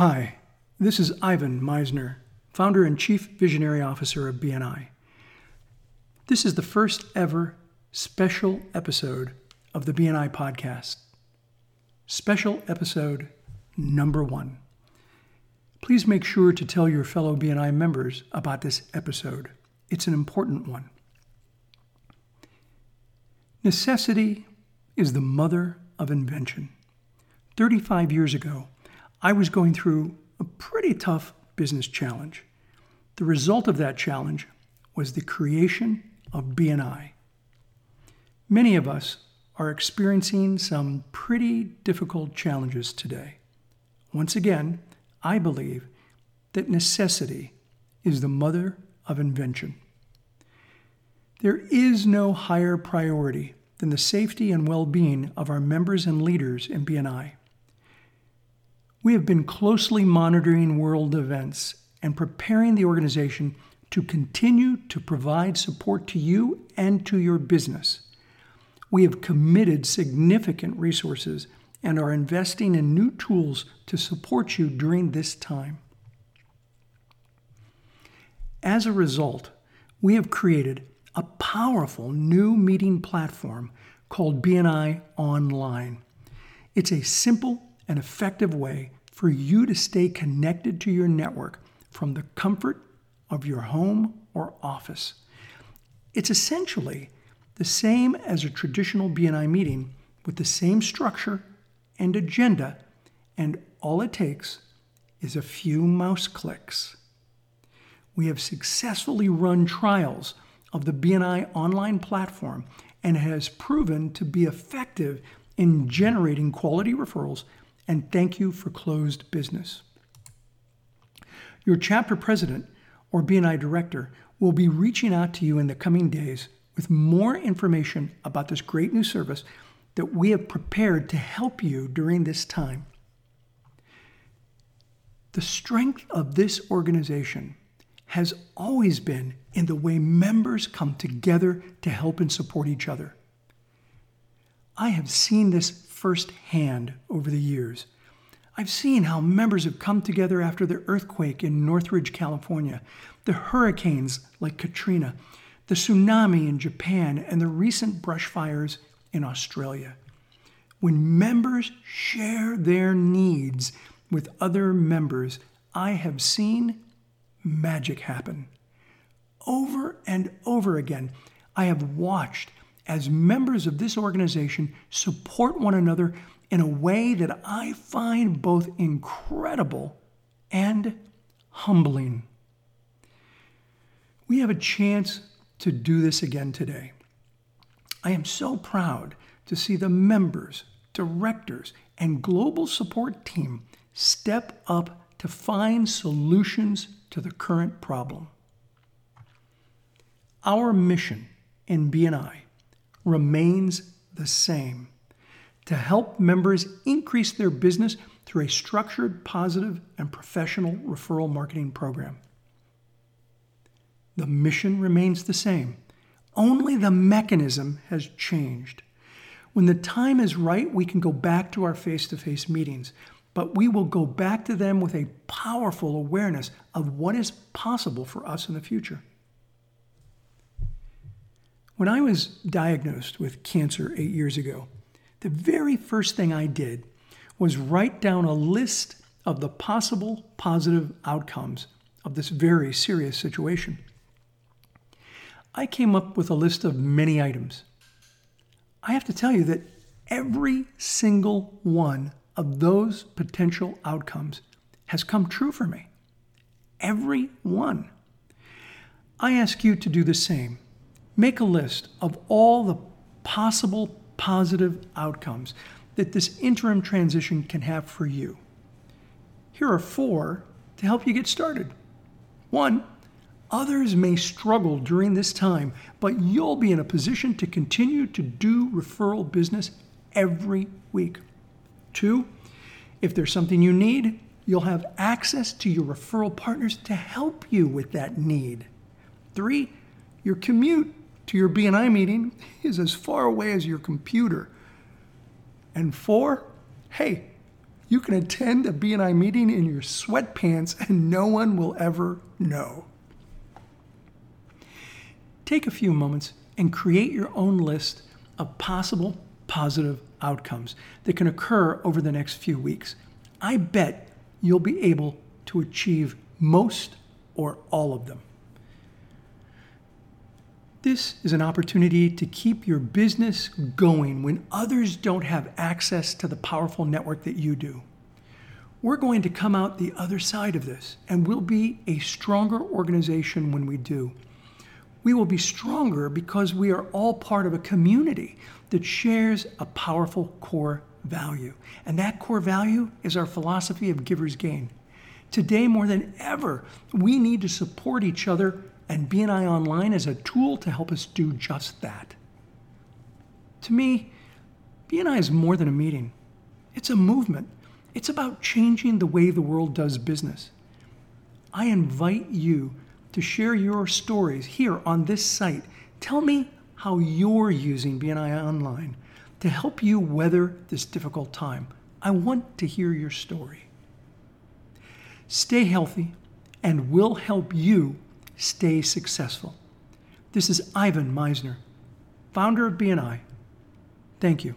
Hi, this is Ivan Misner, founder and chief visionary officer of BNI. This is the first ever special episode of the BNI podcast. Special episode number one. Please make sure to tell your fellow BNI members about this episode. It's an important one. Necessity is the mother of invention. 35 years ago, I was going through a pretty tough business challenge. The result of that challenge was the creation of BNI. Many of us are experiencing some pretty difficult challenges today. Once again, I believe that necessity is the mother of invention. There is no higher priority than the safety and well being of our members and leaders in BNI. We have been closely monitoring world events and preparing the organization to continue to provide support to you and to your business. We have committed significant resources and are investing in new tools to support you during this time. As a result, we have created a powerful new meeting platform called BNI Online. It's a simple and effective way for you to stay connected to your network from the comfort of your home or office. It's essentially the same as a traditional BNI meeting with the same structure and agenda, and all it takes is a few mouse clicks. We have successfully run trials of the BNI online platform and has proven to be effective in generating quality referrals and thank you for closed business. Your chapter president or BNI director will be reaching out to you in the coming days with more information about this great new service that we have prepared to help you during this time. The strength of this organization has always been in the way members come together to help and support each other. I have seen this firsthand over the years. I've seen how members have come together after the earthquake in Northridge, California, the hurricanes like Katrina, the tsunami in Japan, and the recent brush fires in Australia. When members share their needs with other members, I have seen magic happen. Over and over again, I have watched as members of this organization support one another in a way that I find both incredible and humbling. We have a chance to do this again today. I am so proud to see the members, directors, and global support team step up to find solutions to the current problem. Our mission in BNI remains the same to help members increase their business through a structured, positive, and professional referral marketing program. The mission remains the same, only the mechanism has changed. When the time is right, we can go back to our face to face meetings but we will go back to them with a powerful awareness of what is possible for us in the future. When I was diagnosed with cancer eight years ago, the very first thing I did was write down a list of the possible positive outcomes of this very serious situation. I came up with a list of many items. I have to tell you that every single one of those potential outcomes has come true for me. Every one. I ask you to do the same. Make a list of all the possible positive outcomes that this interim transition can have for you. Here are four to help you get started. One, others may struggle during this time, but you'll be in a position to continue to do referral business every week. Two, if there's something you need, you'll have access to your referral partners to help you with that need. Three, your commute to your BNI meeting is as far away as your computer. And four, hey, You can attend a BNI meeting in your sweatpants and no one will ever know. Take a few moments and create your own list of possible positive outcomes that can occur over the next few weeks. I bet you'll be able to achieve most or all of them. This is an opportunity to keep your business going when others don't have access to the powerful network that you do. We're going to come out the other side of this, and we'll be a stronger organization when we do. We will be stronger because we are all part of a community that shares a powerful core value. And that core value is our philosophy of giver's gain. Today, more than ever, we need to support each other, and BNI Online is a tool to help us do just that. To me, BNI is more than a meeting, it's a movement. It's about changing the way the world does business. I invite you to share your stories here on this site. Tell me how you're using BNI Online to help you weather this difficult time. I want to hear your story. Stay healthy, and we'll help you stay successful. This is Ivan Misner, founder of BNI. Thank you.